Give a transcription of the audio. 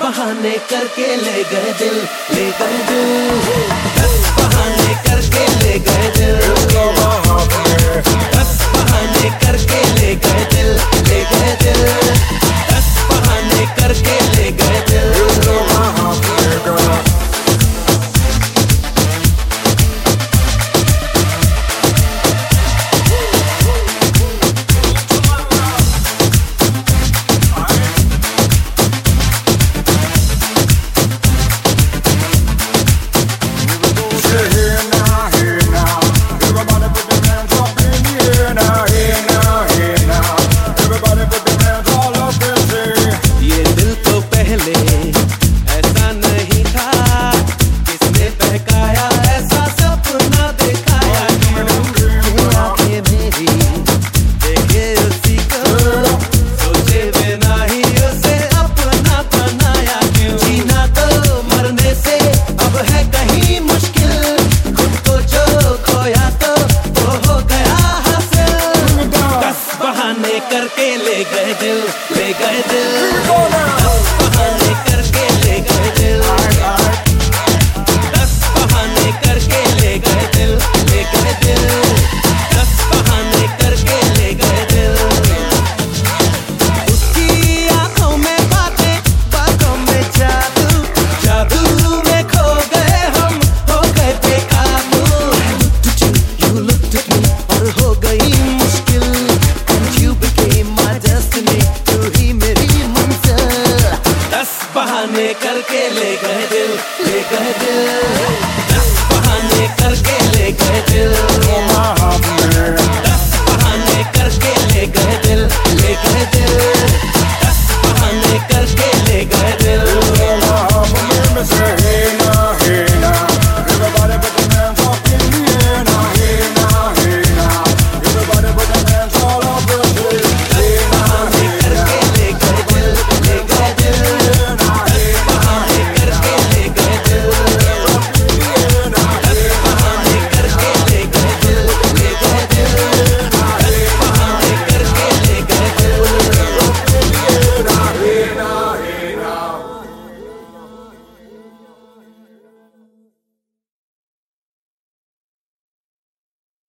बहाने करके ले गए दिल, ले गए दिल। दस बहाने करके ले गए दिल। दस बहाने करके ले गए दिल, ले गए दिल। दस बहाने करके ले करके ले गए दिल ले गए दिल। दस करके ले गए दिल ले गए दिल।